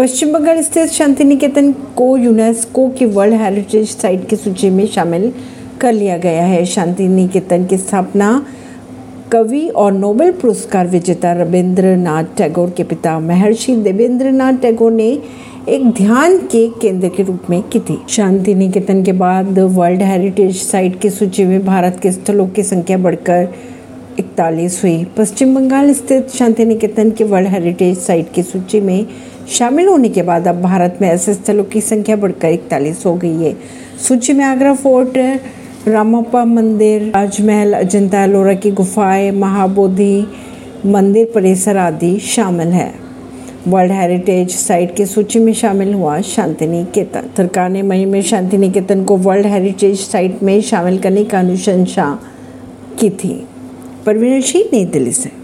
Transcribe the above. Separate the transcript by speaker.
Speaker 1: पश्चिम बंगाल स्थित शांति निकेतन को यूनेस्को की वर्ल्ड हेरिटेज साइट की सूची में शामिल कर लिया गया है। शांति निकेतन की स्थापना कवि और नोबेल पुरस्कार विजेता रविंद्रनाथ टैगोर के पिता महर्षि देवेंद्रनाथ टैगोर ने एक ध्यान के केंद्र के रूप में की थी। शांति निकेतन के बाद वर्ल्ड हेरिटेज साइट की सूची में भारत के स्थलों की संख्या बढ़कर इकतालीस हुई। पश्चिम बंगाल स्थित शांति निकेतन के वर्ल्ड हेरिटेज साइट की सूची में शामिल होने के बाद अब भारत में ऐसे स्थलों की संख्या बढ़कर इकतालीस हो गई है। सूची में आगरा फोर्ट, रामप्पा मंदिर राजमहल अजंता एलोरा की गुफाएँ, महाबोधि, मंदिर परिसर आदि शामिल है। वर्ल्ड हेरिटेज साइट की सूची में शामिल हुआ शांति निकेतन सरकार ने मई में शांति निकेतन को वर्ल्ड हेरिटेज साइट में शामिल करने का अनुशंसा की थी। परवीन सिंह, नई दिल्ली से।